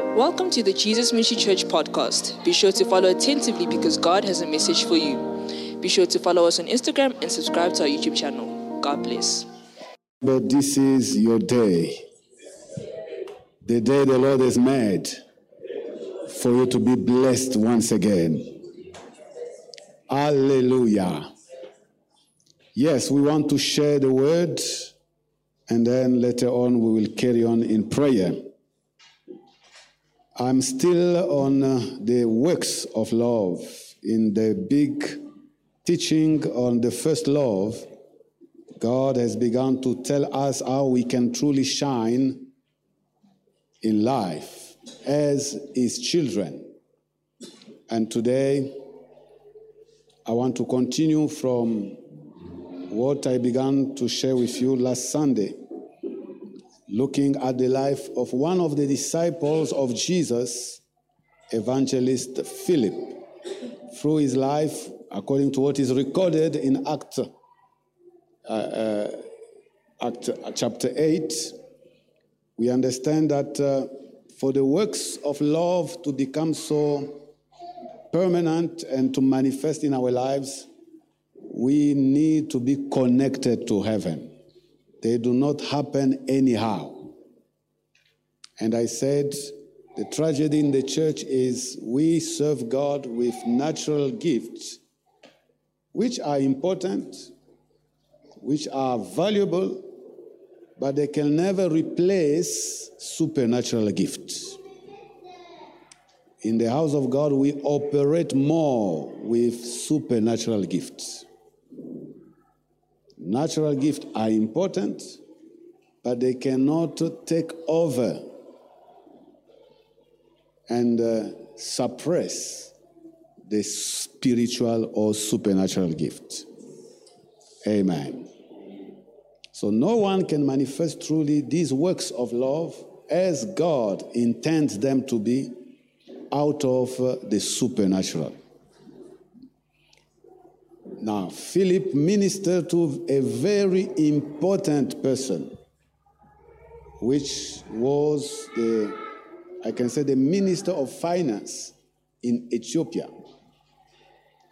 Welcome to the Jesus Ministry Church podcast. Be sure to follow attentively because God has a message for you. Be sure to follow us on Instagram and subscribe to our YouTube channel. God bless. But this is your day. The day the Lord has made for you to be blessed once again. Hallelujah. Yes, we want to share the word, and then later on we will carry on in prayer. I'm still on uh, the works of love in the big teaching on the first love. God has begun to tell us how we can truly shine in life as His children. And today, I want to continue from what I began to share with you last Sunday, looking at the life of one of the disciples of Jesus, evangelist Philip. Through his life, according to what is recorded in Act, uh, uh, Act uh, chapter 8, we understand that uh, for the works of love to become so permanent and to manifest in our lives, we need to be connected to heaven. They do not happen anyhow. And I said, the tragedy in the church is we serve God with natural gifts, which are important, which are valuable, but they can never replace supernatural gifts. In the house of God, we operate more with supernatural gifts. Natural gifts are important, but they cannot take over and uh, suppress the spiritual or supernatural gift. Amen. So no one can manifest truly these works of love as God intends them to be out of uh, the supernatural. Now, Philip ministered to a very important person, which was the, I can say, the minister of finance in Ethiopia.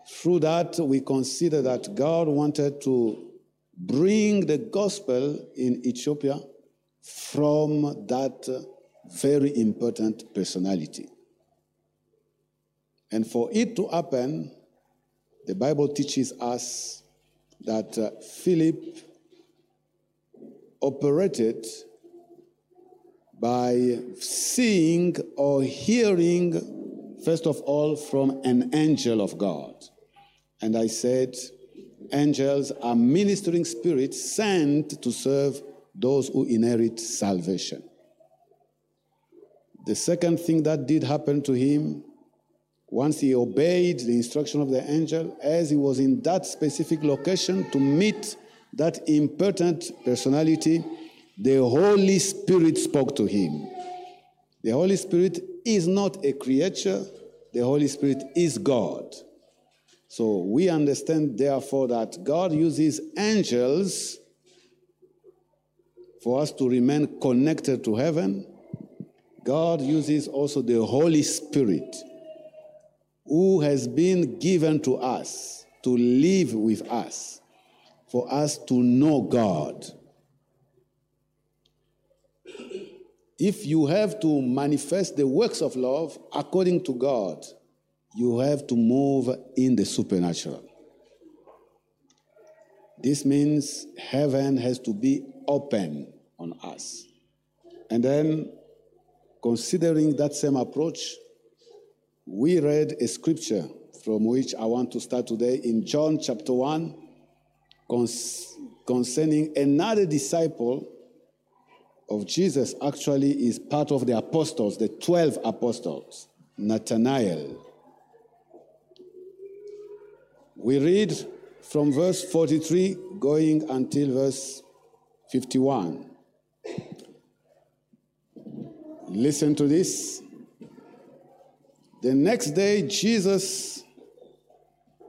Through that, we consider that God wanted to bring the gospel in Ethiopia from that very important personality. And for it to happen, the Bible teaches us that uh, Philip operated by seeing or hearing, first of all, from an angel of God. And I said, angels are ministering spirits sent to serve those who inherit salvation. The second thing that did happen to him, once he obeyed the instruction of the angel, as he was in that specific location to meet that important personality, the Holy Spirit spoke to him. The Holy Spirit is not a creature, the Holy Spirit is God. So we understand, therefore, that God uses angels for us to remain connected to heaven. God uses also the Holy Spirit, who has been given to us to live with us, for us to know God. If you have to manifest the works of love according to God, you have to move in the supernatural. This means heaven has to be open on us. And then, considering that same approach, we read a scripture from which I want to start today in John chapter 1 concerning another disciple of Jesus, actually, is part of the apostles, the 12 apostles, Nathanael. We read from verse 43 going until verse 51. Listen to this. The next day, Jesus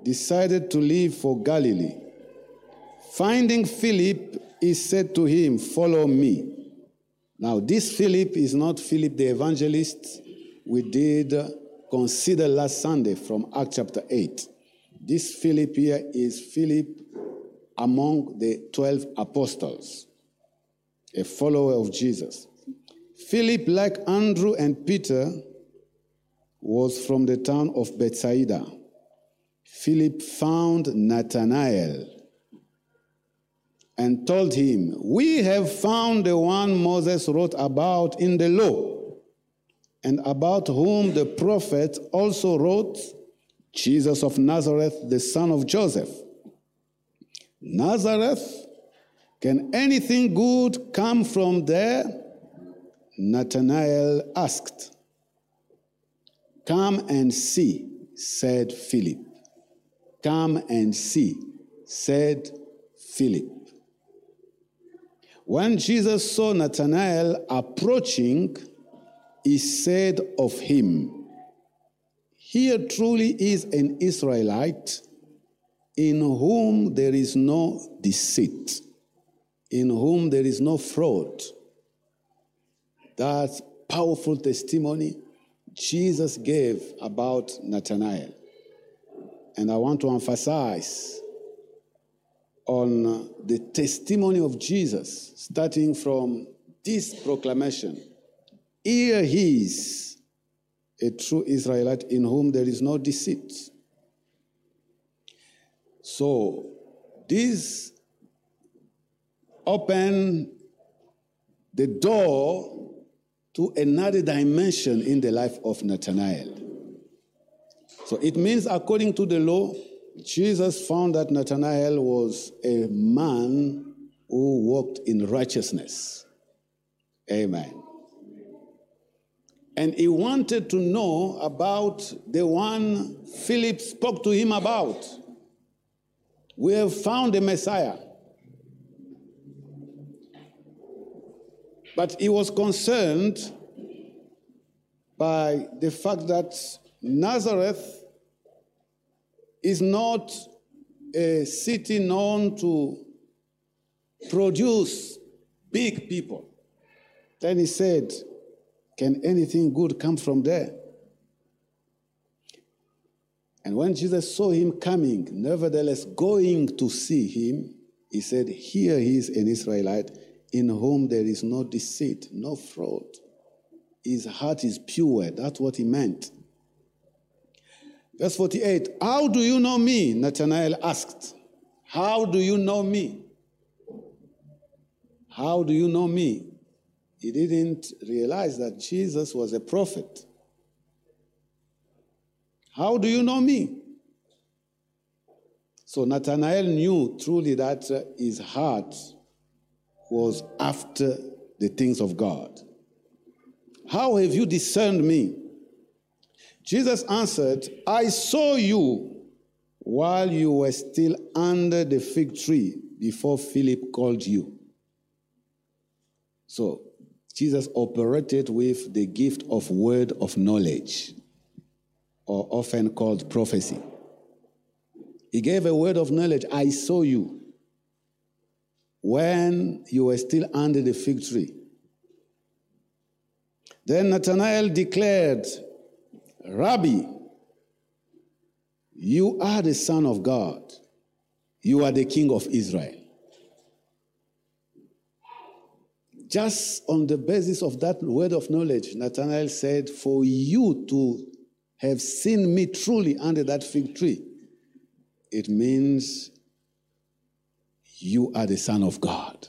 decided to leave for Galilee. Finding Philip, he said to him, Follow me. Now, this Philip is not Philip the evangelist we did consider last Sunday from Acts chapter 8. This Philip here is Philip among the 12 apostles, a follower of Jesus. Philip, like Andrew and Peter, was from the town of Bethsaida. Philip found Nathanael and told him, We have found the one Moses wrote about in the law and about whom the prophet also wrote, Jesus of Nazareth, the son of Joseph. Nazareth, can anything good come from there? Nathanael asked. Come and see, said Philip. Come and see, said Philip. When Jesus saw Nathanael approaching, he said of him, Here truly is an Israelite in whom there is no deceit, in whom there is no fraud. That powerful testimony Jesus gave about Nathanael. And I want to emphasize on the testimony of Jesus, starting from this proclamation here he is, a true Israelite in whom there is no deceit. So, this opened the door to another dimension in the life of Nathanael. So it means, according to the law, Jesus found that Nathanael was a man who walked in righteousness. Amen. And he wanted to know about the one Philip spoke to him about. We have found the Messiah. But he was concerned by the fact that Nazareth is not a city known to produce big people. Then he said, can anything good come from there? And when Jesus saw him coming, nevertheless going to see him, he said, Here he is an Israelite in whom there is no deceit, no fraud. His heart is pure. That's what he meant. Verse 48 How do you know me? Nathanael asked. How do you know me? How do you know me? he didn't realize that Jesus was a prophet. How do you know me? So Nathanael knew truly that his heart was after the things of God. How have you discerned me? Jesus answered, I saw you while you were still under the fig tree before Philip called you. So Jesus operated with the gift of word of knowledge, or often called prophecy. He gave a word of knowledge I saw you when you were still under the fig tree. Then Nathanael declared, Rabbi, you are the Son of God, you are the King of Israel. Just on the basis of that word of knowledge, Nathanael said, For you to have seen me truly under that fig tree, it means you are the Son of God.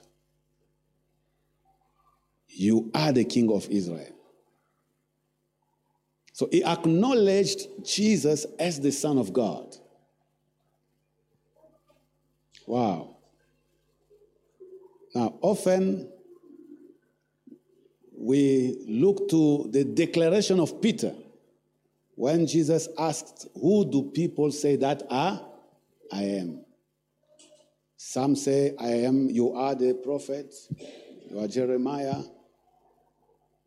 You are the King of Israel. So he acknowledged Jesus as the Son of God. Wow. Now, often we look to the declaration of Peter when Jesus asked, Who do people say that? I am. Some say, I am, you are the prophet, you are Jeremiah,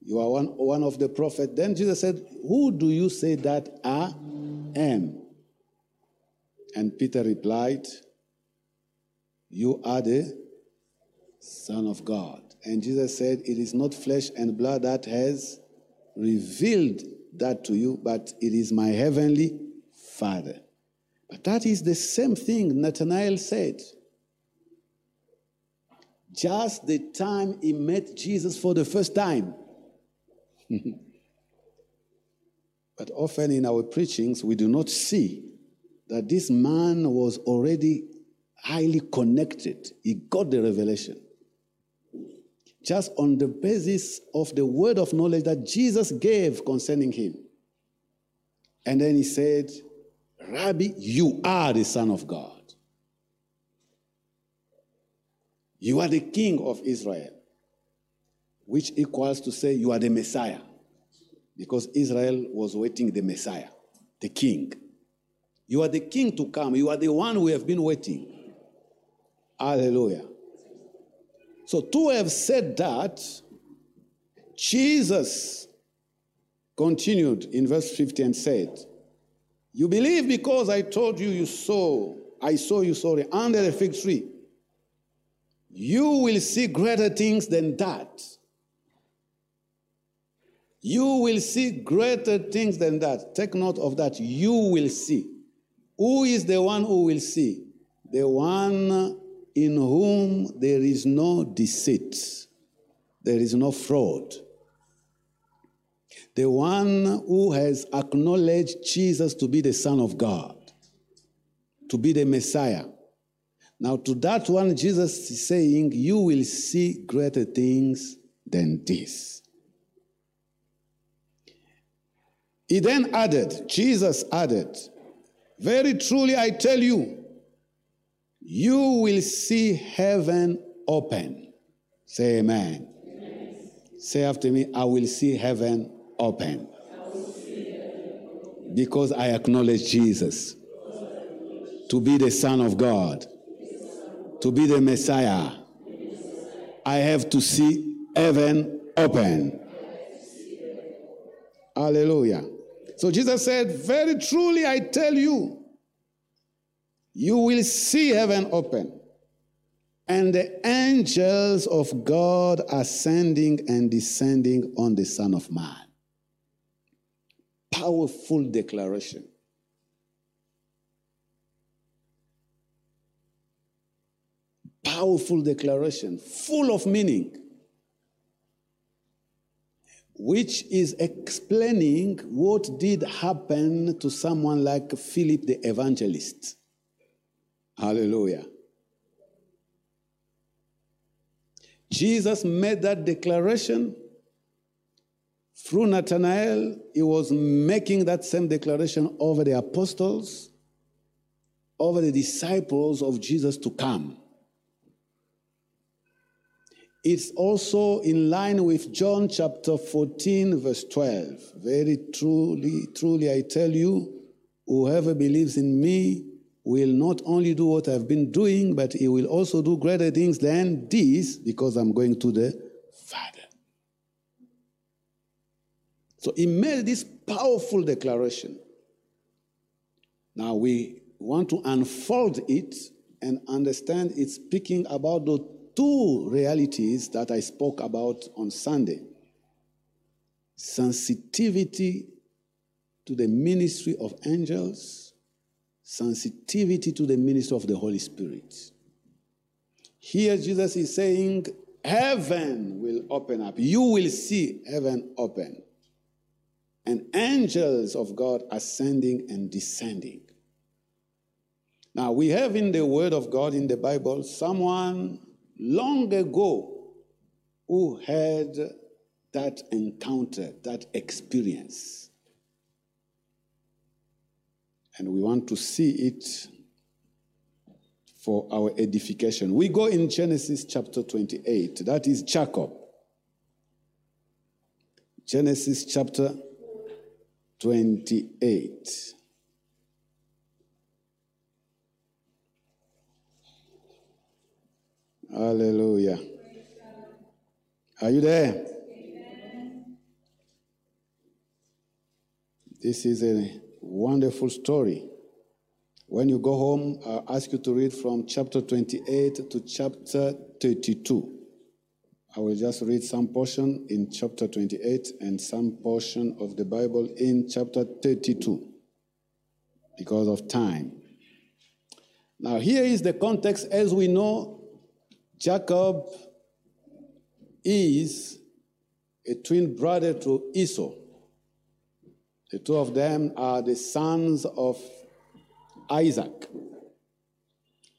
you are one, one of the prophets. Then Jesus said, Who do you say that I am? And Peter replied, You are the Son of God. And Jesus said, It is not flesh and blood that has revealed that to you, but it is my heavenly Father. But that is the same thing Nathanael said. Just the time he met Jesus for the first time. but often in our preachings, we do not see that this man was already highly connected. He got the revelation. Just on the basis of the word of knowledge that Jesus gave concerning him. And then he said, Rabbi, you are the Son of God. You are the King of Israel, which equals to say you are the Messiah, because Israel was waiting the Messiah, the King. You are the King to come. You are the one we have been waiting. Hallelujah. So, to have said that, Jesus continued in verse 50 and said, You believe because I told you you saw, I saw you, sorry, under the fig tree. You will see greater things than that. You will see greater things than that. Take note of that. You will see. Who is the one who will see? The one in whom there is no deceit, there is no fraud. The one who has acknowledged Jesus to be the Son of God, to be the Messiah. Now, to that one, Jesus is saying, You will see greater things than this. He then added, Jesus added, Very truly I tell you, you will see heaven open. Say amen. amen. Say after me, I will see heaven open. Because I acknowledge Jesus to be the Son of God, to be the Messiah. I have to see heaven open. Hallelujah. So Jesus said, Very truly I tell you, you will see heaven open and the angels of God ascending and descending on the Son of Man. Powerful declaration. Powerful declaration, full of meaning, which is explaining what did happen to someone like Philip the evangelist Hallelujah. Jesus made that declaration through Nathanael. He was making that same declaration over the apostles, over the disciples of Jesus to come. It's also in line with John chapter 14, verse 12. Very truly, truly, I tell you, whoever believes in me will not only do what I've been doing, but he will also do greater things than this because I'm going to the Father. So he made this powerful declaration. Now we want to unfold it and understand it's speaking about the two realities that I spoke about on Sunday sensitivity to the ministry of angels sensitivity to the ministry of the Holy Spirit. Here, Jesus is saying, Heaven will open up. You will see heaven open. And angels of God ascending and descending. Now, we have in the Word of God in the Bible someone long ago who had that encounter, that experience. and we want to see it for our edification. We go in Genesis chapter 28, that is Jacob. Genesis chapter 28. Hallelujah. Are you there? This is a Wonderful story. When you go home, I'll ask you to read from chapter 28 to chapter 32. I will just read some portion in chapter 28 and some portion of the Bible in chapter 32 because of time. Now, here is the context. As we know, Jacob is a twin brother to Esau. The two of them are the sons of Isaac.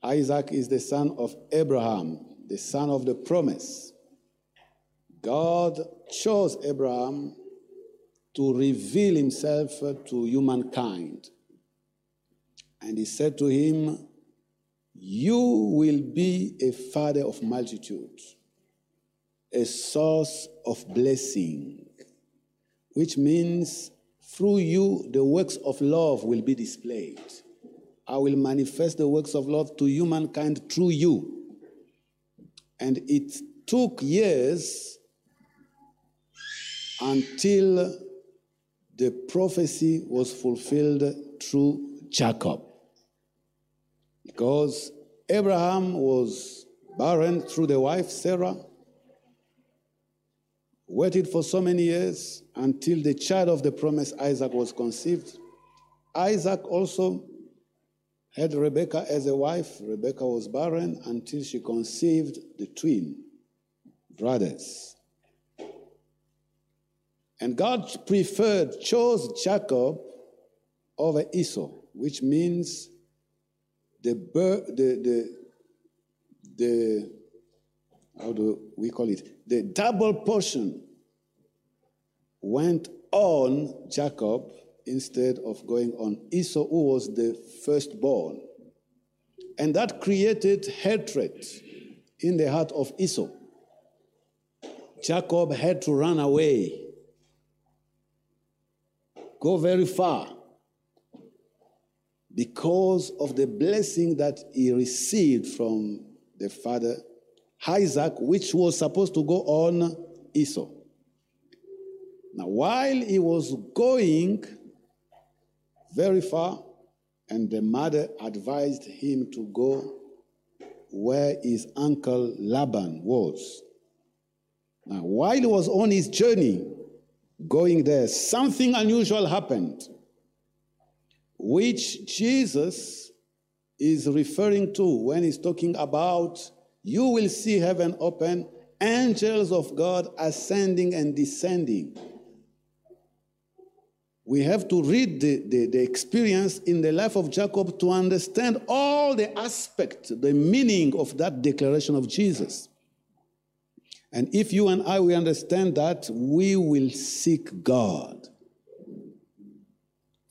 Isaac is the son of Abraham, the son of the promise. God chose Abraham to reveal himself to humankind. And he said to him, You will be a father of multitudes, a source of blessing, which means through you the works of love will be displayed. I will manifest the works of love to humankind through you. And it took years until the prophecy was fulfilled through Jacob. Because Abraham was barren through the wife Sarah, waited for so many years until the child of the promise, Isaac, was conceived. Isaac also had Rebekah as a wife. Rebekah was barren until she conceived the twin brothers. And God preferred, chose Jacob over Esau, which means the, the, the, the, how do we call it? The double portion went on Jacob instead of going on Esau, who was the firstborn. And that created hatred in the heart of Esau. Jacob had to run away, go very far, because of the blessing that he received from the father Isaac, which was supposed to go on Esau. Now, while he was going very far, and the mother advised him to go where his uncle Laban was. Now, while he was on his journey going there, something unusual happened, which Jesus is referring to when he's talking about you will see heaven open, angels of God ascending and descending. We have to read the, the, the, experience in the life of Jacob to understand all the aspects, the meaning of that declaration of Jesus. And if you and I we understand that, we will seek God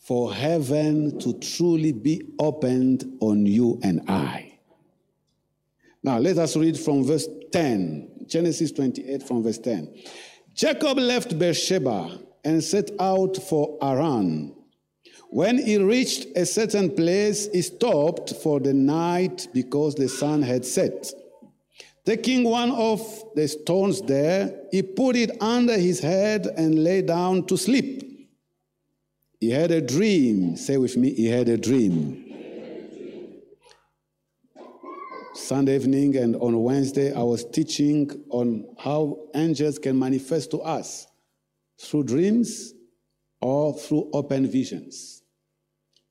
for heaven to truly be opened on you and I. Now, let us read from verse 10, Genesis 28 from verse 10. Jacob left Beersheba and set out for Haran. When he reached a certain place, he stopped for the night because the sun had set. Taking one of the stones there, he put it under his head and lay down to sleep. He had a dream. Say with me, he had a dream. Sunday evening and on Wednesday, I was teaching on how angels can manifest to us through dreams or through open visions.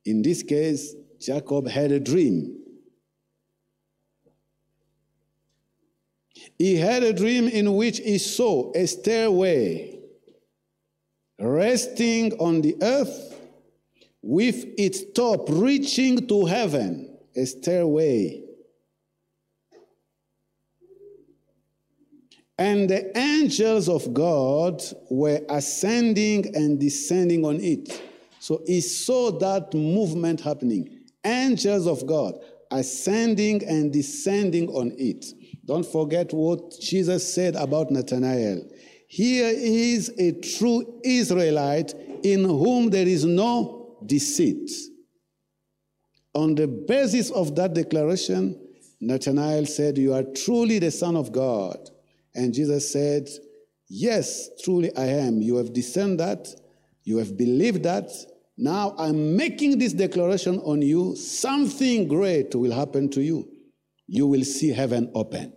In this case, Jacob had a dream. He had a dream in which he saw a stairway resting on the earth with its top reaching to heaven, a stairway And the angels of God were ascending and descending on it. So he saw that movement happening. Angels of God ascending and descending on it. Don't forget what Jesus said about Nathanael. Here is a true Israelite in whom there is no deceit. On the basis of that declaration, Nathanael said, You are truly the Son of God. And Jesus said, Yes, truly I am. You have discerned that. You have believed that. Now I'm making this declaration on you. Something great will happen to you. You will see heaven open.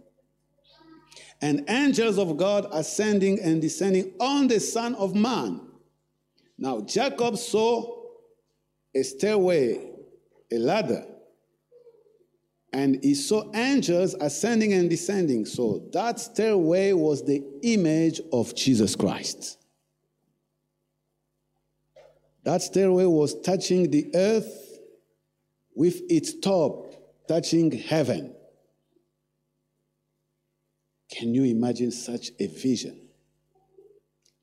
And angels of God ascending and descending on the Son of Man. Now, Jacob saw a stairway, a ladder, and he saw angels ascending and descending. So, that stairway was the image of Jesus Christ. That stairway was touching the earth with its top touching heaven. Can you imagine such a vision?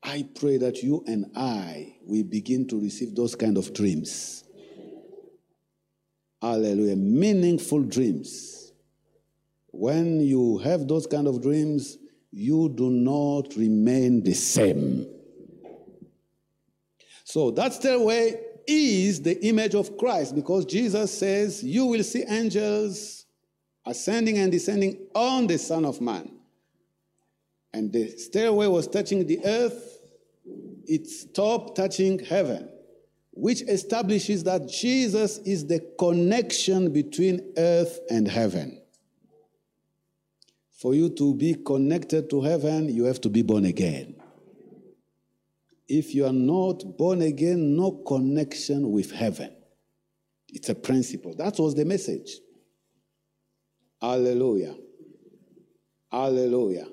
I pray that you and I will begin to receive those kind of dreams. Hallelujah. Meaningful dreams. When you have those kind of dreams, you do not remain the same. So that stairway is the image of Christ because Jesus says, You will see angels ascending and descending on the Son of Man. And the stairway was touching the earth, its top touching heaven, which establishes that Jesus is the connection between earth and heaven. For you to be connected to heaven, you have to be born again. If you are not born again, no connection with heaven. It's a principle. That was the message. Hallelujah. Hallelujah.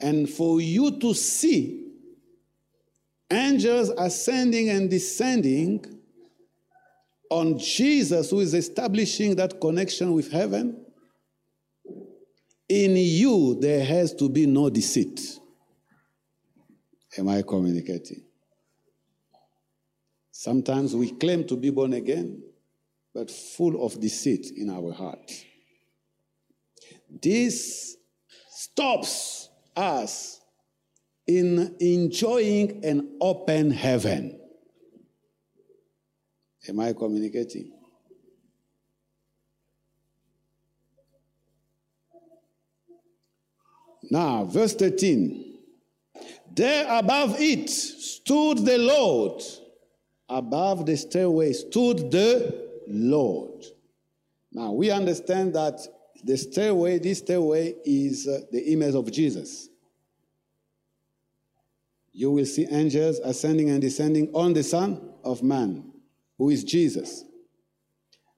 And for you to see angels ascending and descending on Jesus, who is establishing that connection with heaven, in you there has to be no deceit. Am I communicating? Sometimes we claim to be born again, but full of deceit in our heart. This stops us in enjoying an open heaven. Am I communicating? Now, verse 13. There above it stood the Lord. Above the stairway stood the Lord. Now we understand that the stairway, this stairway is uh, the image of Jesus. You will see angels ascending and descending on the Son of Man, who is Jesus.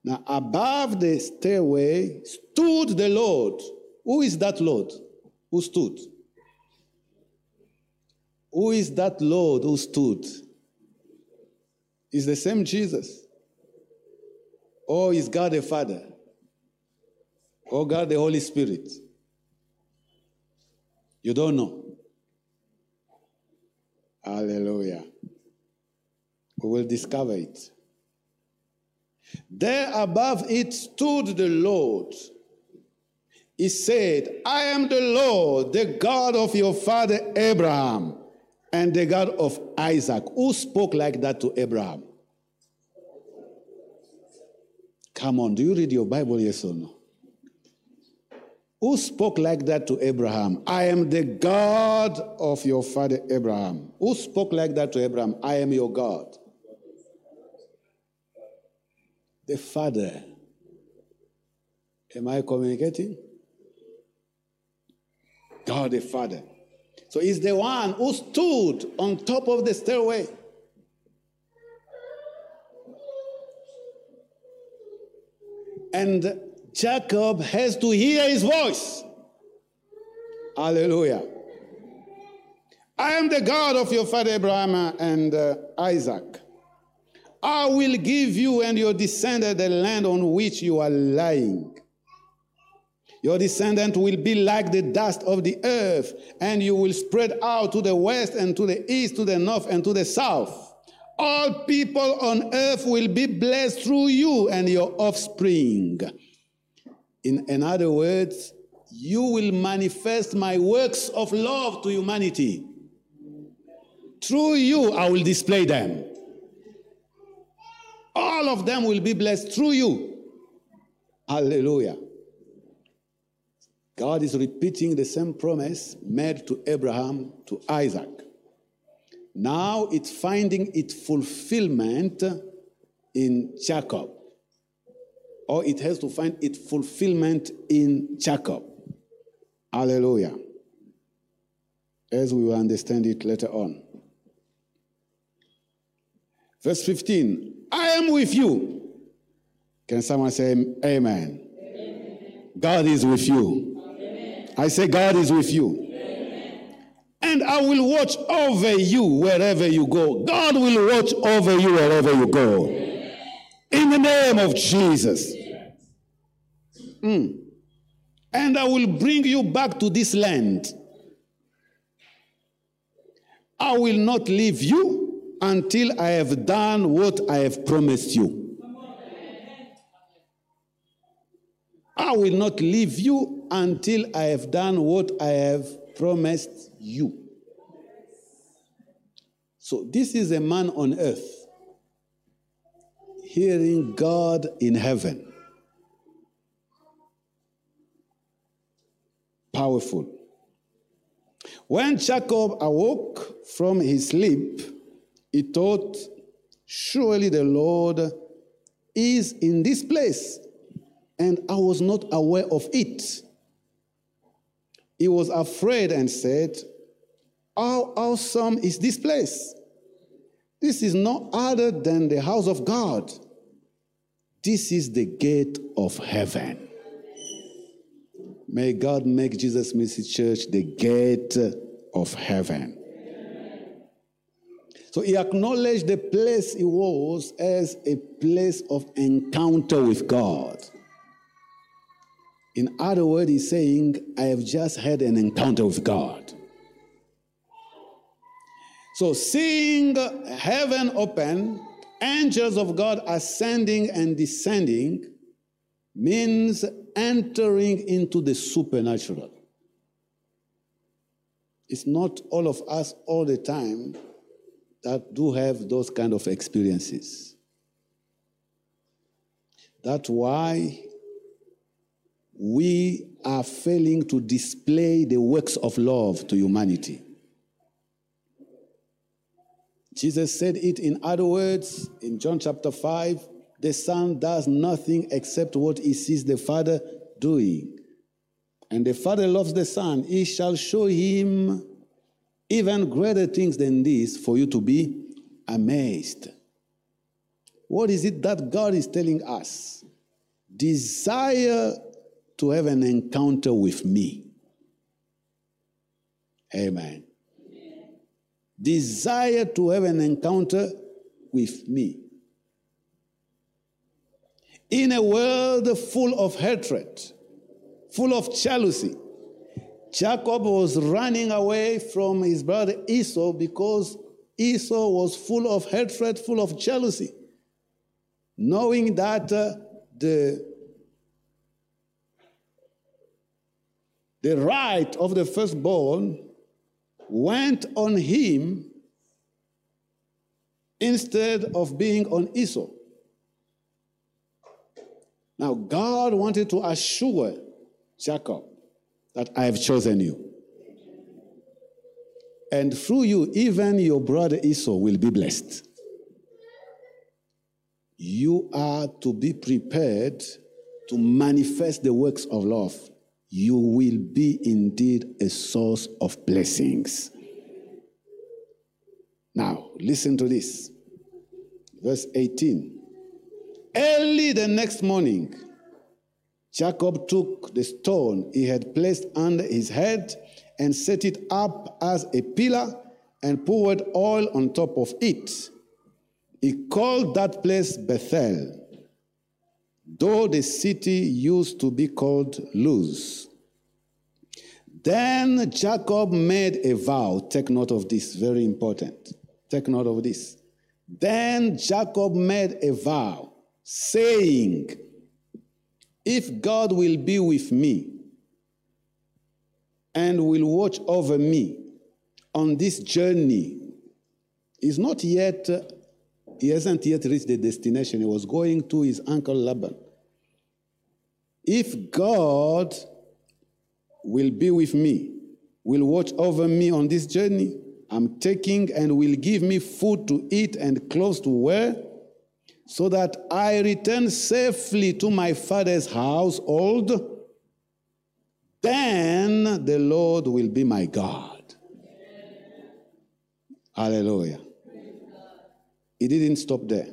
Now, above the stairway stood the Lord. Who is that Lord? Who stood? Who is that Lord who stood? Is the same Jesus? Or is God the Father? Or God the Holy Spirit? You don't know. Hallelujah. We will discover it. There above it stood the Lord. He said, I am the Lord, the God of your father Abraham and the God of Isaac. Who spoke like that to Abraham? Come on, do you read your Bible, yes or no? Who spoke like that to Abraham? I am the God of your father Abraham. Who spoke like that to Abraham? I am your God. The Father. Am I communicating? God the Father. So he's the one who stood on top of the stairway. And Jacob has to hear his voice. Hallelujah. I am the God of your father Abraham and uh, Isaac. I will give you and your descendant the land on which you are lying. Your descendant will be like the dust of the earth, and you will spread out to the west and to the east, to the north and to the south. All people on earth will be blessed through you and your offspring. In, in other words, you will manifest my works of love to humanity. Through you, I will display them. All of them will be blessed through you. Hallelujah. God is repeating the same promise made to Abraham, to Isaac. Now it's finding its fulfillment in Jacob, or it has to find its fulfillment in Jacob. Hallelujah. As we will understand it later on. Verse 15 I am with you. Can someone say amen? amen. God is with you. Amen. I say, God is with you. Amen. And I will watch over you wherever you go. God will watch over you wherever you go. In the name of Jesus. Mm. And I will bring you back to this land. I will not leave you until I have done what I have promised you. I will not leave you until I have done what I have promised you. So, this is a man on earth hearing God in heaven. Powerful. When Jacob awoke from his sleep, he thought, Surely the Lord is in this place, and I was not aware of it. He was afraid and said, How awesome is this place! This is no other than the house of God. This is the gate of heaven. May God make Jesus Message Church the gate of heaven. So he acknowledged the place he was as a place of encounter with God. In other words, he's saying, I have just had an encounter with God. So, seeing heaven open, angels of God ascending and descending means entering into the supernatural. It's not all of us all the time that do have those kind of experiences. That's why we are failing to display the works of love to humanity. Jesus said it in other words in John chapter 5 the Son does nothing except what he sees the Father doing. And the Father loves the Son. He shall show him even greater things than this for you to be amazed. What is it that God is telling us? Desire to have an encounter with me. Amen. Desire to have an encounter with me. In a world full of hatred, full of jealousy, Jacob was running away from his brother Esau because Esau was full of hatred, full of jealousy, knowing that uh, the, the right of the firstborn went on him instead of being on Esau. Now, God wanted to assure Jacob that I have chosen you. And through you, even your brother Esau will be blessed. You are to be prepared to manifest the works of love. You will be indeed a source of blessings. Now, listen to this. Verse 18. Early the next morning, Jacob took the stone he had placed under his head and set it up as a pillar and poured oil on top of it. He called that place Bethel, though the city used to be called Luz. Then Jacob made a vow. Take note of this, very important. Take note of this. Then Jacob made a vow, saying, if God will be with me and will watch over me on this journey, he's not yet, he hasn't yet reached the destination. He was going to his uncle Laban. If God will be with me, will watch over me on this journey, I'm taking and will give me food to eat and clothes to wear, so that I return safely to my father's household, then the Lord will be my God. Hallelujah. He didn't stop there.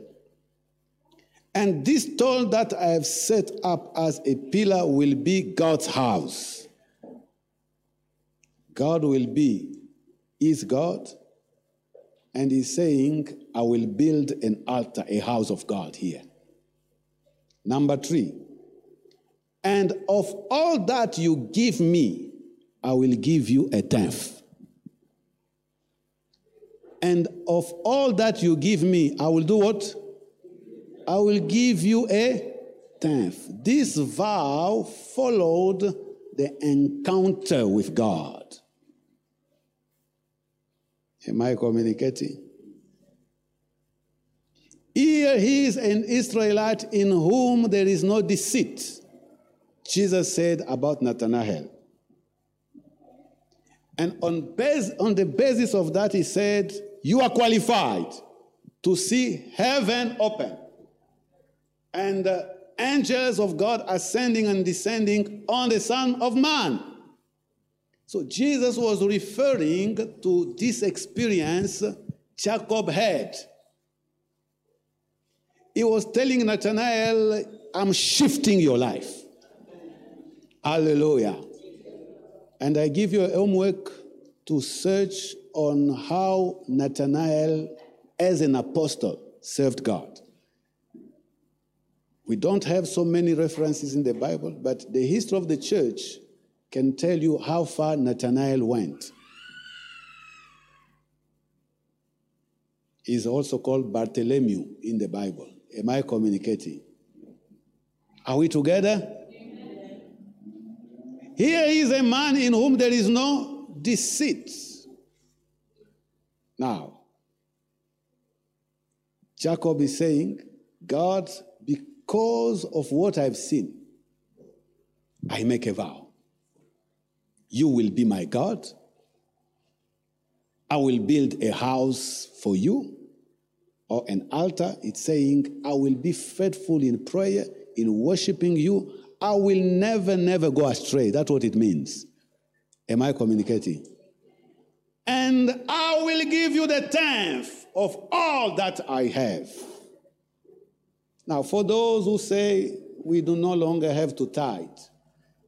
And this stone that I have set up as a pillar will be God's house. God will be, is God, and He's saying, I will build an altar, a house of God here. Number three, and of all that you give me, I will give you a tenth. And of all that you give me, I will do what? I will give you a tenth. This vow followed the encounter with God. Am I communicating? Here he is an Israelite in whom there is no deceit. Jesus said about Nathanael. And on, on the basis of that, he said, You are qualified to see heaven open and uh, angels of God ascending and descending on the Son of Man. So Jesus was referring to this experience Jacob had. He was telling Nathanael, I'm shifting your life. Hallelujah. And I give you a homework to search on how Nathanael, as an apostle, served God. We don't have so many references in the Bible, but the history of the church can tell you how far Nathanael went. He's also called Bartholomew in the Bible. Am I communicating? Are we together? Here is a man in whom there is no deceit. Now, Jacob is saying, God, because of what I've seen, I make a vow. You will be my God. I will build a house for you or an altar. It's saying, I will be faithful in prayer, in worshiping you. I will never, never go astray. That's what it means. Am I communicating? And I will give you the tenth of all that I have. Now, for those who say we do no longer have to tithe,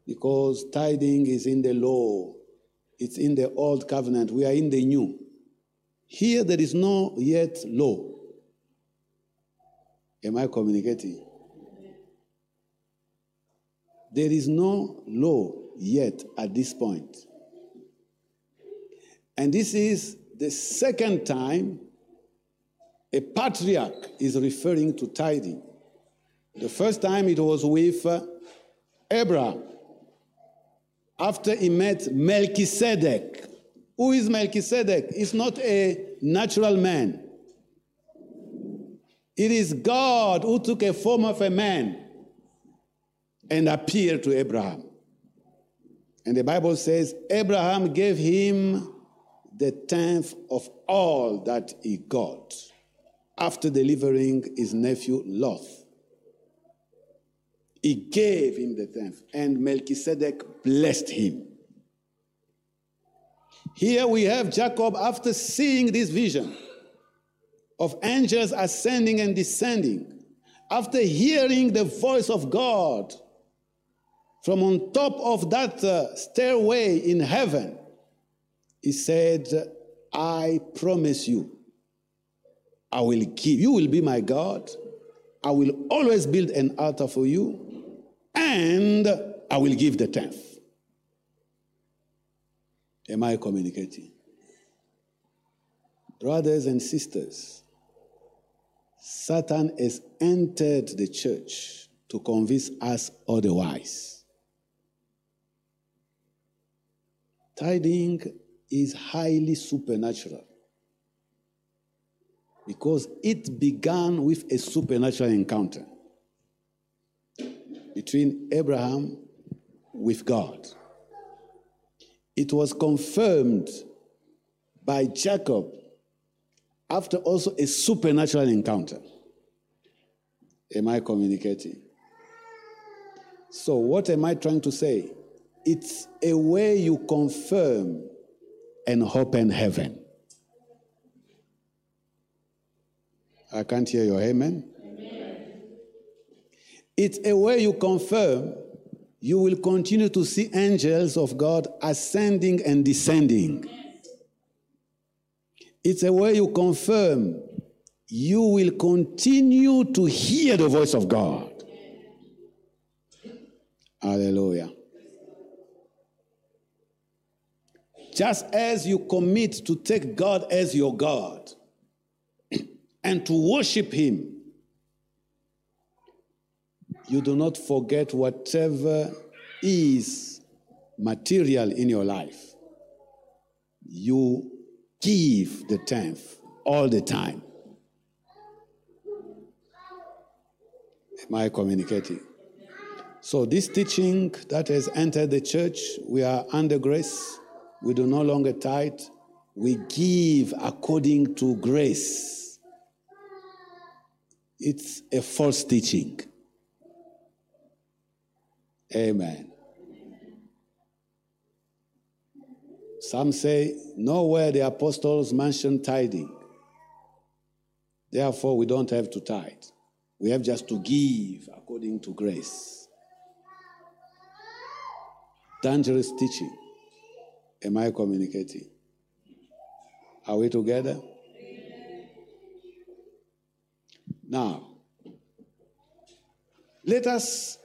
because tithing is in the law, it's in the old covenant, we are in the new. Here there is no yet law. Am I communicating? There is no law yet at this point. And this is the second time a patriarch is referring to tithing. The first time it was with uh, Abraham after he met Melchizedek. Who is Melchizedek? He's not a natural man. It is God who took a form of a man and appeared to Abraham. And the Bible says Abraham gave him the tenth of all that he got after delivering his nephew Lot. He gave him the tenth, and Melchizedek blessed him. Here we have Jacob after seeing this vision of angels ascending and descending, after hearing the voice of God from on top of that uh, stairway in heaven, he said, I promise you, I will give, you will be my God. I will always build an altar for you, and I will give the tenth. Am I communicating? Brothers and sisters, Satan has entered the church to convince us otherwise. Tithing is highly supernatural because it began with a supernatural encounter between Abraham with God. It was confirmed by Jacob after also a supernatural encounter. Am I communicating? So, what am I trying to say? It's a way you confirm and hope in heaven. I can't hear your amen. amen. It's a way you confirm you will continue to see angels of God ascending and descending. It's a way you confirm you will continue to hear the voice of God. Hallelujah. Just as you commit to take God as your God and to worship Him, you do not forget whatever is material in your life. You give the tenth all the time. Am I communicating? So, this teaching that has entered the church, we are under grace. We do no longer tithe. We give according to grace. It's a false teaching. Amen. Some say, nowhere the apostles mention tithing. Therefore, we don't have to tithe. We have just to give according to grace. Dangerous teaching. Am I communicating? Are we together? Now, let us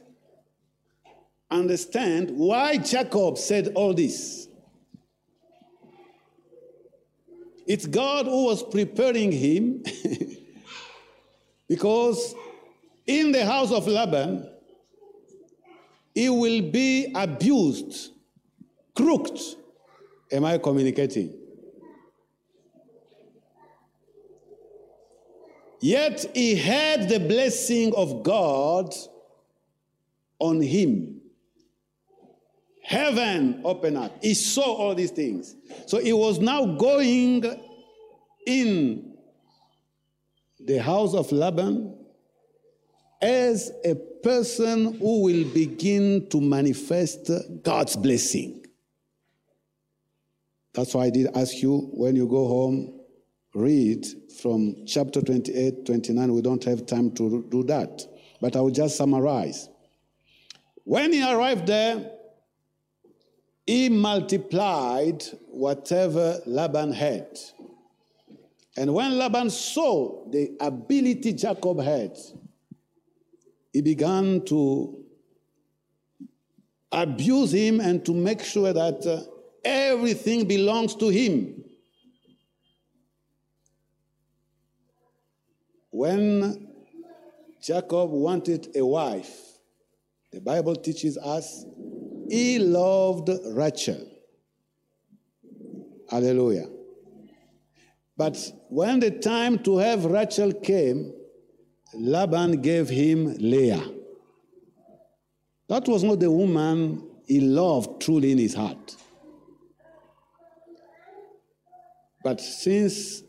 understand why Jacob said all this. It's God who was preparing him because in the house of Laban, he will be abused, crooked. Am I communicating? Yet he had the blessing of God on him heaven open up. He saw all these things. So he was now going in the house of Laban as a person who will begin to manifest God's blessing. That's why I did ask you when you go home, read from chapter 28, 29. We don't have time to do that, but I will just summarize. When he arrived there, he multiplied whatever Laban had. And when Laban saw the ability Jacob had, he began to abuse him and to make sure that uh, everything belongs to him. When Jacob wanted a wife, the Bible teaches us he loved Rachel. Hallelujah. But when the time to have Rachel came, Laban gave him Leah. That was not the woman he loved truly in his heart. But since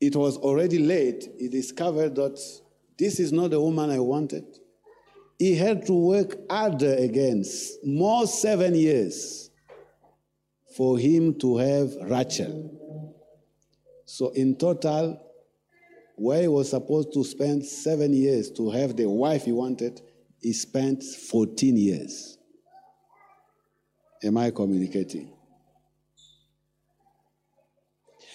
it was already late, he discovered that this is not the woman I wanted he had to work harder again, more seven years, for him to have Rachel. So, in total, where he was supposed to spend seven years to have the wife he wanted, he spent 14 years. Am I communicating?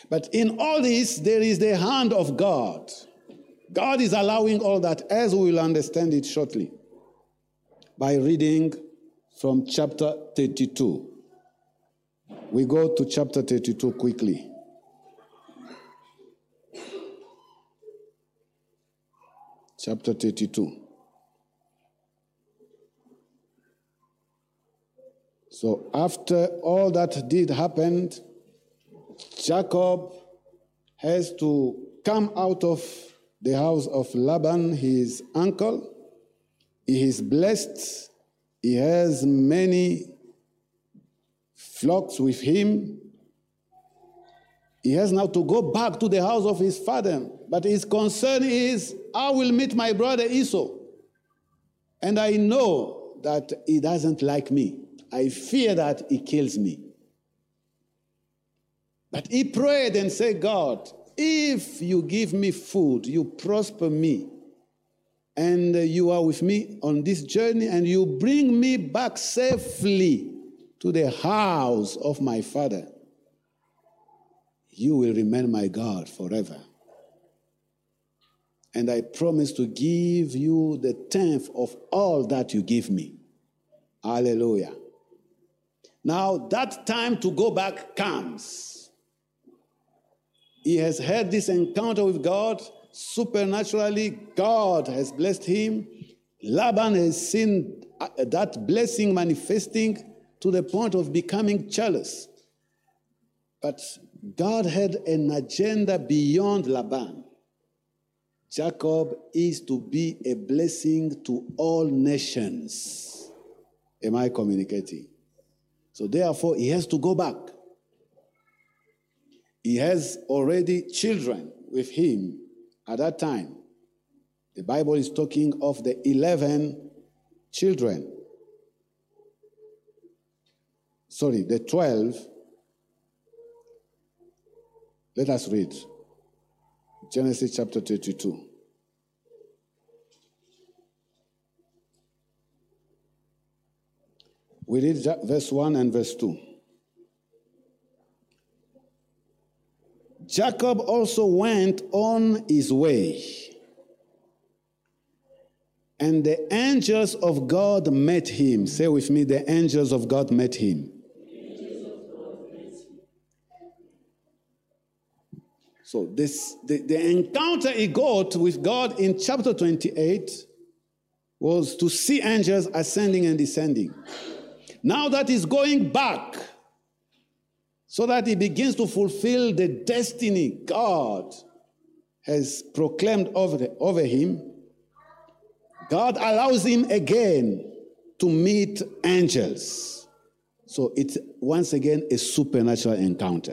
But in all this, there is the hand of God. God is allowing all that, as we will understand it shortly by reading from chapter 32. We go to chapter 32 quickly. Chapter 32. So, after all that did happen, Jacob has to come out of the house of Laban, his uncle, he is blessed. He has many flocks with him. He has now to go back to the house of his father. But his concern is, I will meet my brother Esau. And I know that he doesn't like me. I fear that he kills me. But he prayed and said, God, if you give me food, you prosper me, and uh, you are with me on this journey, and you bring me back safely to the house of my father, you will remain my God forever. And I promise to give you the tenth of all that you give me. Hallelujah. Now that time to go back comes. He has had this encounter with God. Supernaturally, God has blessed him. Laban has seen uh, that blessing manifesting to the point of becoming jealous. But God had an agenda beyond Laban. Jacob is to be a blessing to all nations. Am I communicating? So, therefore, he has to go back. He has already children with him at that time. The Bible is talking of the 11 children. Sorry, the 12. Let us read. Genesis chapter 32. We read verse 1 and verse 2. Jacob also went on his way, and the angels of God met him. Say with me, the angels of God met him. So this the, the encounter he got with God in chapter 28 was to see angels ascending and descending. Now that he's going back so that he begins to fulfill the destiny God has proclaimed over, the, over him, God allows him again to meet angels. So it's once again a supernatural encounter.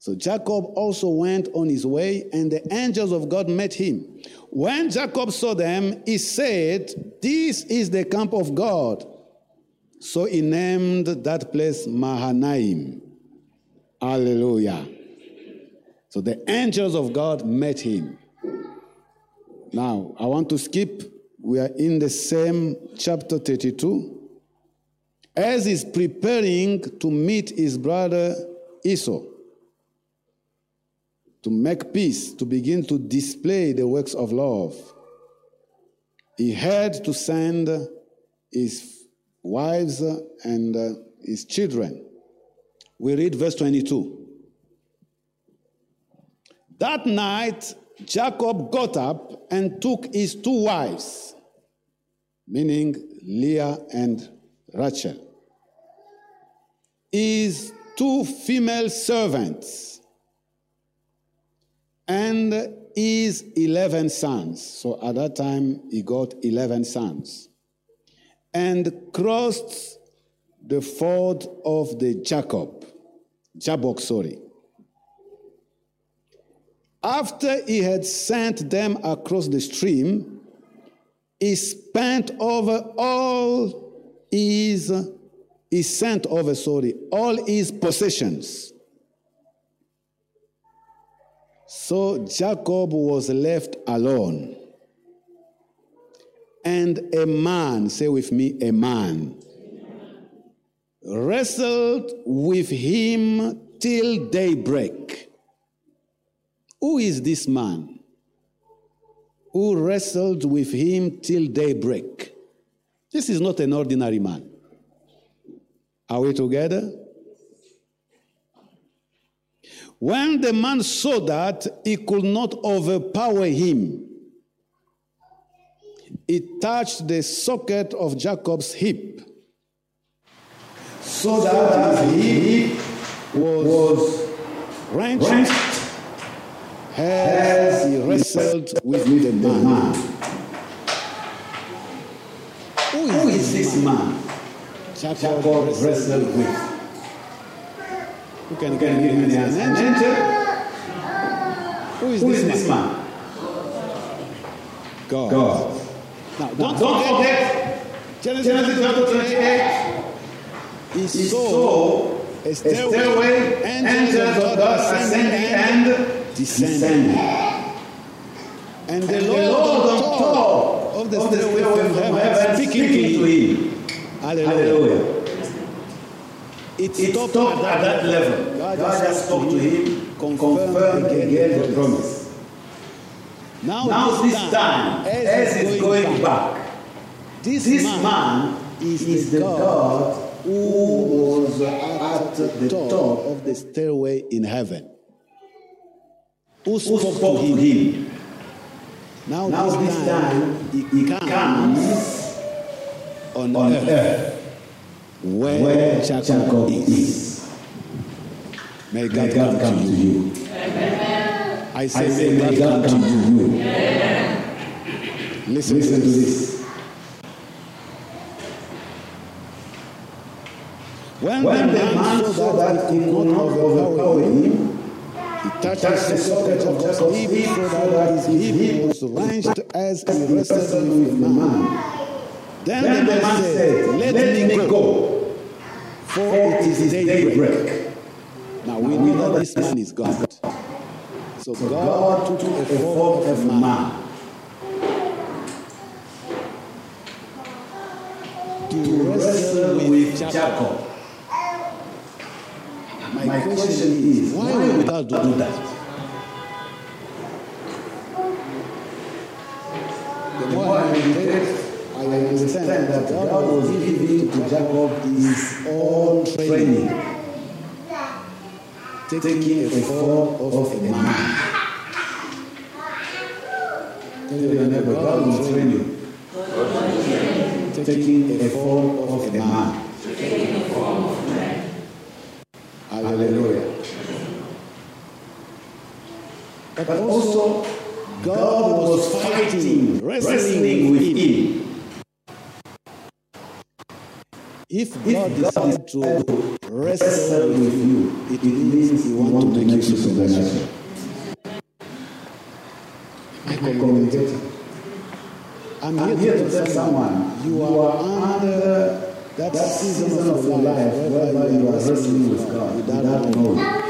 So Jacob also went on his way, and the angels of God met him. When Jacob saw them, he said, This is the camp of God. So he named that place Mahanaim. Hallelujah. So the angels of God met him. Now, I want to skip. We are in the same chapter 32. As he's preparing to meet his brother Esau to make peace, to begin to display the works of love. He had to send his wives and uh, his children. We read verse 22. That night, Jacob got up and took his two wives, meaning Leah and Rachel, his two female servants, and his 11 sons. So at that time, he got 11 sons. And crossed the ford of the Jacob, Jabbok, sorry. After he had sent them across the stream, he spent over all his, he sent over, sorry, all his possessions So Jacob was left alone. And a man, say with me, a man, wrestled with him till daybreak. Who is this man who wrestled with him till daybreak? This is not an ordinary man. Are we together? When the man saw that he could not overpower him, he touched the socket of Jacob's hip, so that hip was, was wrenched, as he wrestled with the man. Who is this man Jacob wrestled with? Who can, can give me the answer? Who is, Who this, is this man? man? God. God. Now, don't, don't forget, Genesis chapter 28, he saw a stairway, angels of God ascending and descending. And the Lord, on top of the stairway from heaven, speaking to him. Hallelujah. It stopped, at that level. God just spoke to him, confirmed again the promise. Now, Now this time, as is going back, this, this man, man is, the God who was at the top of the stairway in heaven. Who who spoke, spoke to him? him. Now, Now this, time, time, he, he comes, comes on, on earth, earth where, where Jacob, Jacob is. is. May God, May God come, come to you. you. I say, I say, may God, God come come to you. you. Listen, Listen to this. When, When the man saw that he could not overpower him, he touched the socket of Jacob's hip so that his hip was wrenched as he wrestled with the man. Then, Then the man said, Let, me go, go, for it is daybreak. daybreak. Now we know that this man is God. So God took a form of man man to wrestle with Jacob. My question is, Why would God do that? The more I meditate, I understand that God was giving to Jacob his own training, taking a form of a man. Tell your neighbor, God will train you, taking a form of a man. Hallelujah. But also, God was fighting, wrestling with him. If God If God decides to wrestle with you, it means He wants to make you supernatural. I communicating. I'm I'm here to tell someone you are under that season of your life whereby you are wrestling with God without knowing.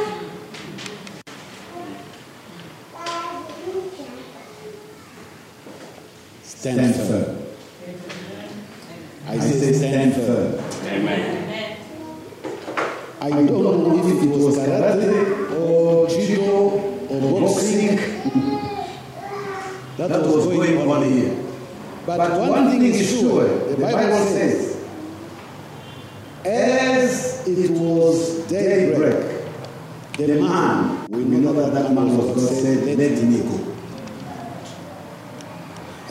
Stand firm. I say stand stand firm. firm. I don't know if it was karate or judo or boxing that, That was going on here. But, But one, thing is sure, the Bible says, as it was daybreak, the man, we know that that man was God said, let me go.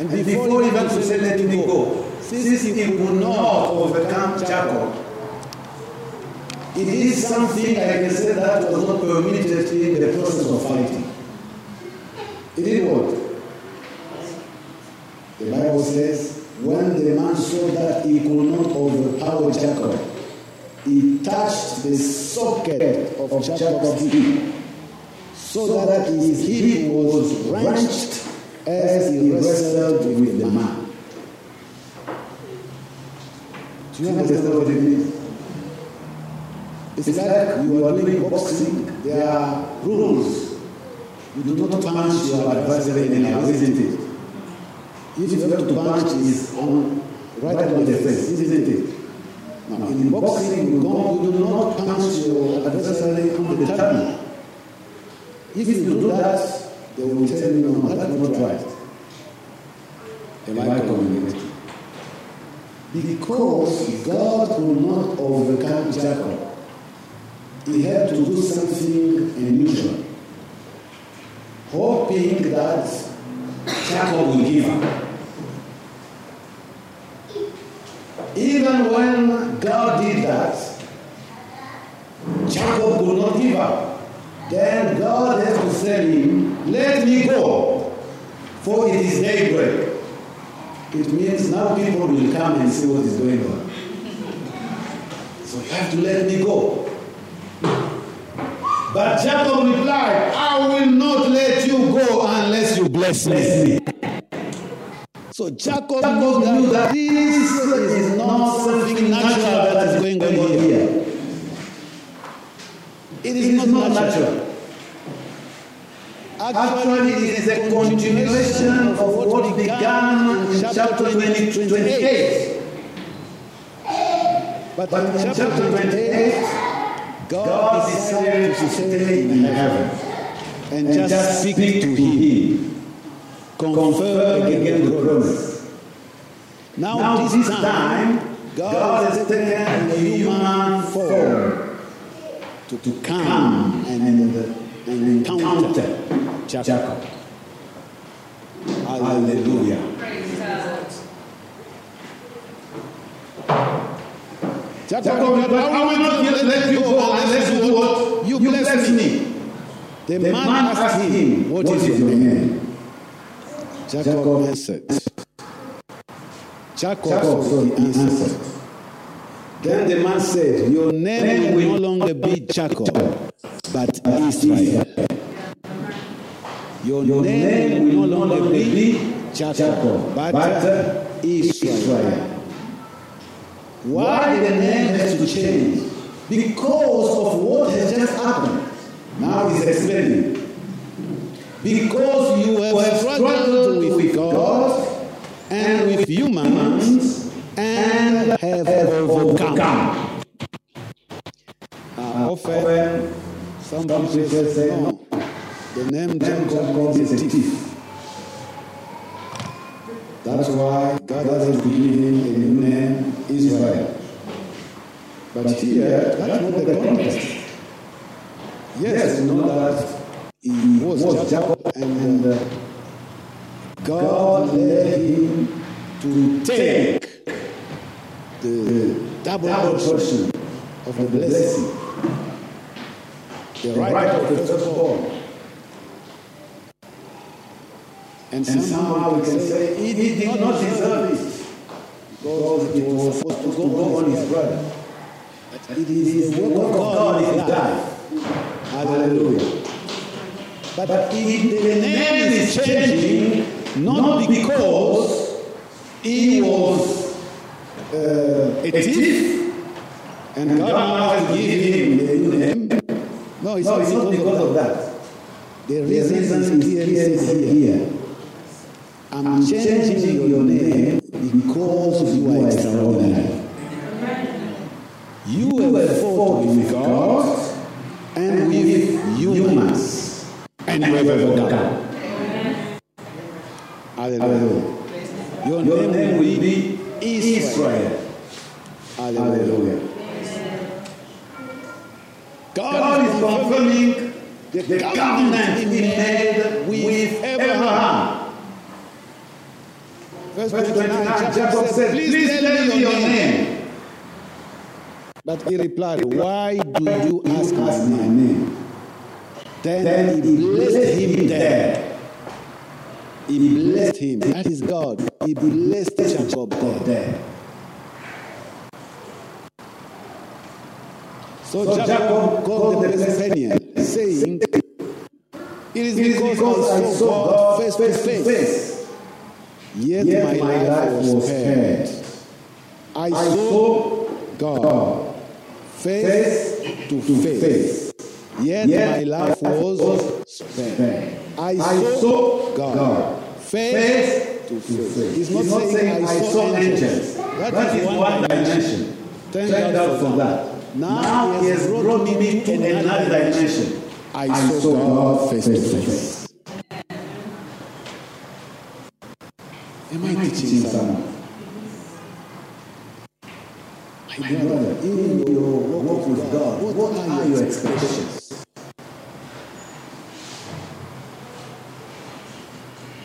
And before even to say let me go, since he could not overcome Jacob, it is something I can say that was not permitted in the process of fighting. It did what? The Bible says, when the man saw that he could not overpower Jacob, he touched the socket of Jacob's hip, so that his hip was wrenched as he wrestled with the man. Do you understand what it means? It's like you are doing boxing, there are rules. You do not punch your adversary in anyhow, isn't it? If you have to punch is on right on the face, isn't it? Now, in boxing, you, don't, you do not punch your adversary on the tummy. If you do that, they will tell you, no, that's not right. Am I communicating? Because God could not overcome Jacob, he had to do something unusual, hoping that Jacob will give up. Even when God did that, Jacob could not give up. Then God had to tell him, Let me go, for it is daybreak. It means now people will come and see what is going on. So you have to let me go. But Jacob replied, I will not let you go unless you bless me. So Jacob knew that this is not something natural that is going on here. It is not natural. Actually, it is a continuation of what began in chapter 20 28. But, But in chapter chapter 28, 28, God decided to stay in heaven and just speak to him, confirm again the promise. Now, Now, this time, God, has taken a human form to, to come come and, and, and encounter encounter Jacob. Hallelujah. Jacob, Jacob, I will not yet let you go unless you do what You bless me. The, The man, man asked him, What is your name? Jacob Jacob answered. Jacob, Jacob, so he he answered. Then the man said, Your name will no longer be Jacob, but Israel. Your, Your name will no longer be Jacob, but, but uh, Israel. Why the name has to change? Because of what has just happened. Now he's explaining. Because you have struggled with God and with humans and have overcome. Uh, often, some people say, no, the name Jacob is a thief. That's why God has given him a new name, Israel. But here, that's not the context. Yes, we know that he was Jacob and uh, God led him to take the double portion of the blessing, the right of the firstborn. And And somehow we can say he did not deserve it. Because it was supposed to go on his brother. it is the work of God in his life. Hallelujah. But, But if if the name is changing, not because he was uh, a thief, and God now has to give him a new name, no, it's no, not it's not because of that. The The reason reason is clearly said here. here. I'm, I'm changing, changing your name because of you are extraordinary. You were were fought with God and with humans, and you have overcome. Hallelujah. Your, Your name, will be Israel. Hallelujah. God, God is confirming the covenant he made with Abraham. Verse Verse 29, 29, Jacob said, Please tell me your name. But he replied, Why do you ask my name? my name. Then, Then he blessed him there. He blessed him. That is God. He blessed Jacob there. So, So Jacob called the called the blessed Peniel, saying, It is because, because I saw God face to face. Yet, Yet my, life, was spared. I, saw God face, to face. Yet, Yet my life was was spared. I saw God, face, to face. He's not saying, I saw angels. That is one dimension. Thank, God, for that. Now he has brought me to another dimension. I, saw, God face to face. Am I teaching someone? My brother, in your walk with God, what are your expectations?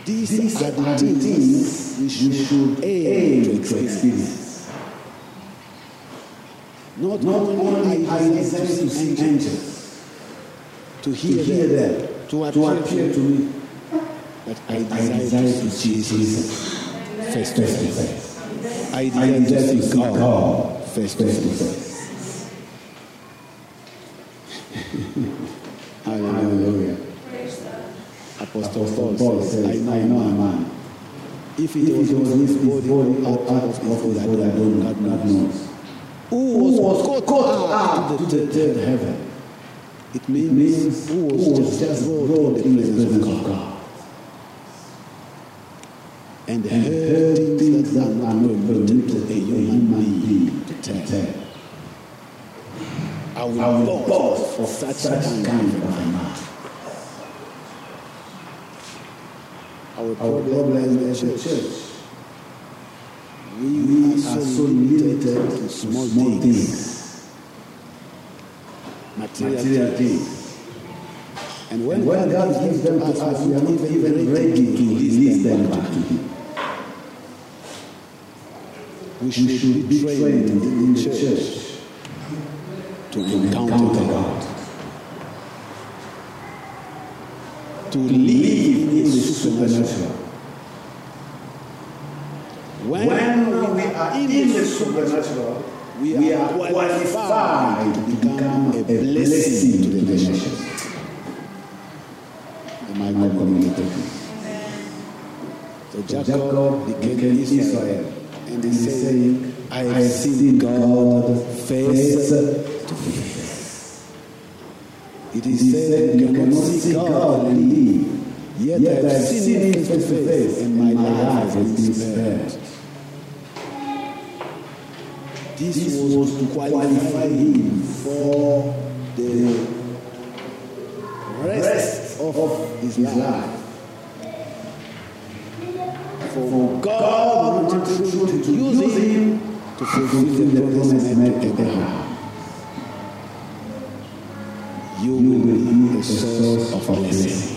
These, These are the things we should, you should aim to experience. experience. Not, Not only I desire to see angels, to to hear, hear them, them, to to appear, appear to me, but I I desire, desire to see Jesus face to face to face. face. I desire desire to see God face to face to face. face. Hallelujah. Apostle, Apostle Paul, says, says, I know a man. If it was his body or out of his body, I don't know. God knows. Who was caught up to the third heaven? It means who was just brought in the presence of God and heard things that are not permitted to a human being to tell. I will pause for such kind of a man. Our problem is the church. We are so limited to small things, material things. And when, when God gives them to us, we are not even ready to release them back to Him. We should, we should be trained in the church to encounter God, to live supernatural. When, when we are in the supernatural, we are, we are qualified to become a blessing to the nations. Am I not communicating? So Jacob became Israel. And he said, I have seen God face to face. It is said, you cannot see God and live. Yet, Yet I have seen him face to face, and my life has been spared. This was to qualify him for the rest of his life. For God wanted to use him to fulfill the promise made to Abraham. You will be a source of our blessing.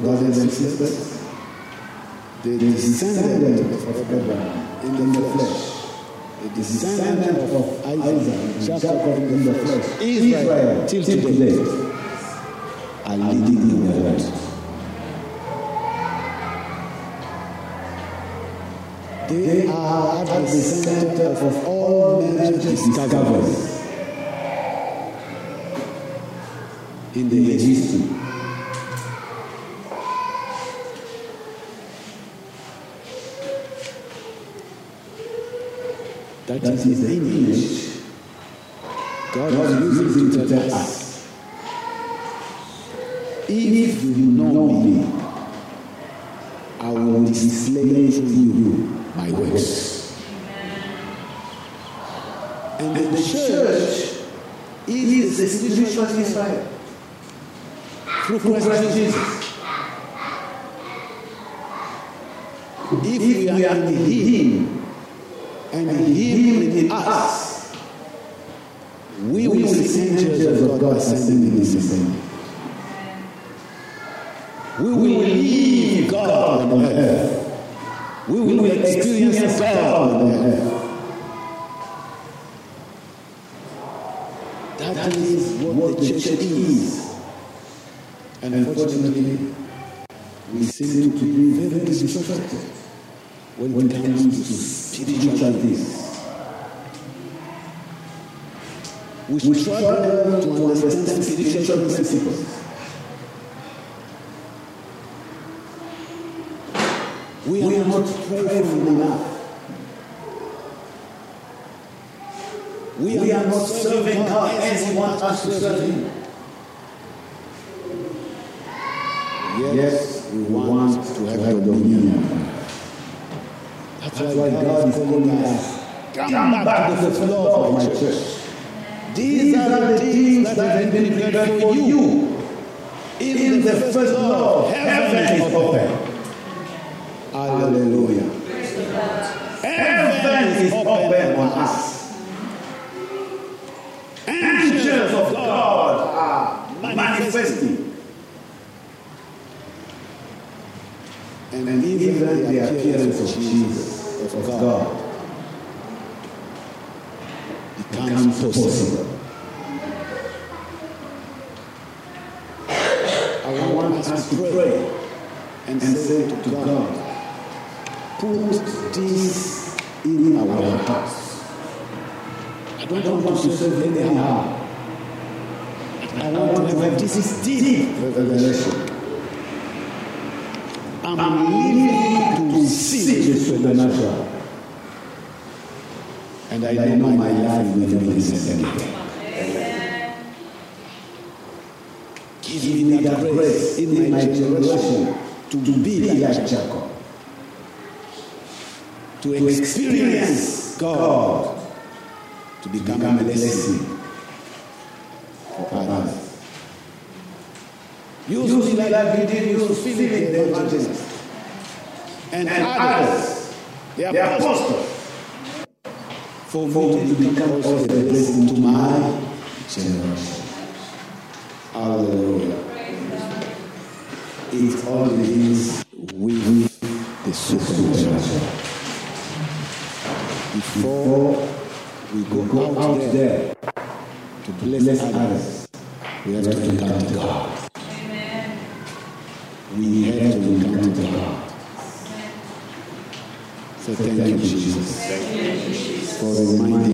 Brothers and sisters, the descendant of Abraham in the flesh, the descendant of Isaac, Jacob in the flesh, Israel till today are leading the world. They are at the center of all major discoveries in the history. That is the image God is using to tell us. If you know me, I will display to you my works. And the church is the spiritual Israel through Christ Jesus. If we are in Him and Him in us, we will see angels of God ascending and descending. We will leave God on earth. We will experience God on earth. That is what the church is. And unfortunately, we seem to be very distracted when it comes to spiritual things. We struggle to understand spiritual principles. We are, not prayerful enough. We are, we are not serving God as He wants us to serve Him. Yes, we want to have dominion. That's why God is calling us. Come back to the floor of my church. These are the things that have been prepared for you. In the first law, heaven is open. Hallelujah. Heaven is open on us. Angels of God are manifesting. And even the appearance of Jesus, of God, becomes possible. I want us to pray and say to God, put this in our hearts. I don't want to serve anyhow. I want to have this deep revelation. I'm living to see the supernatural. And I know my life will never be the same again. Give me that grace in my generation to be like Jacob. to experience God, to become a blessing for others. Use me like you did use Philip the evangelist and, and others, the apostles, for me to become also a blessing to my generation. Hallelujah. It all begins with the supernatural. Before we go, go out, out there, to bless, others, we have to encounter. God. We have to encounter God. So thank, you, Jesus, Jesus, for reminding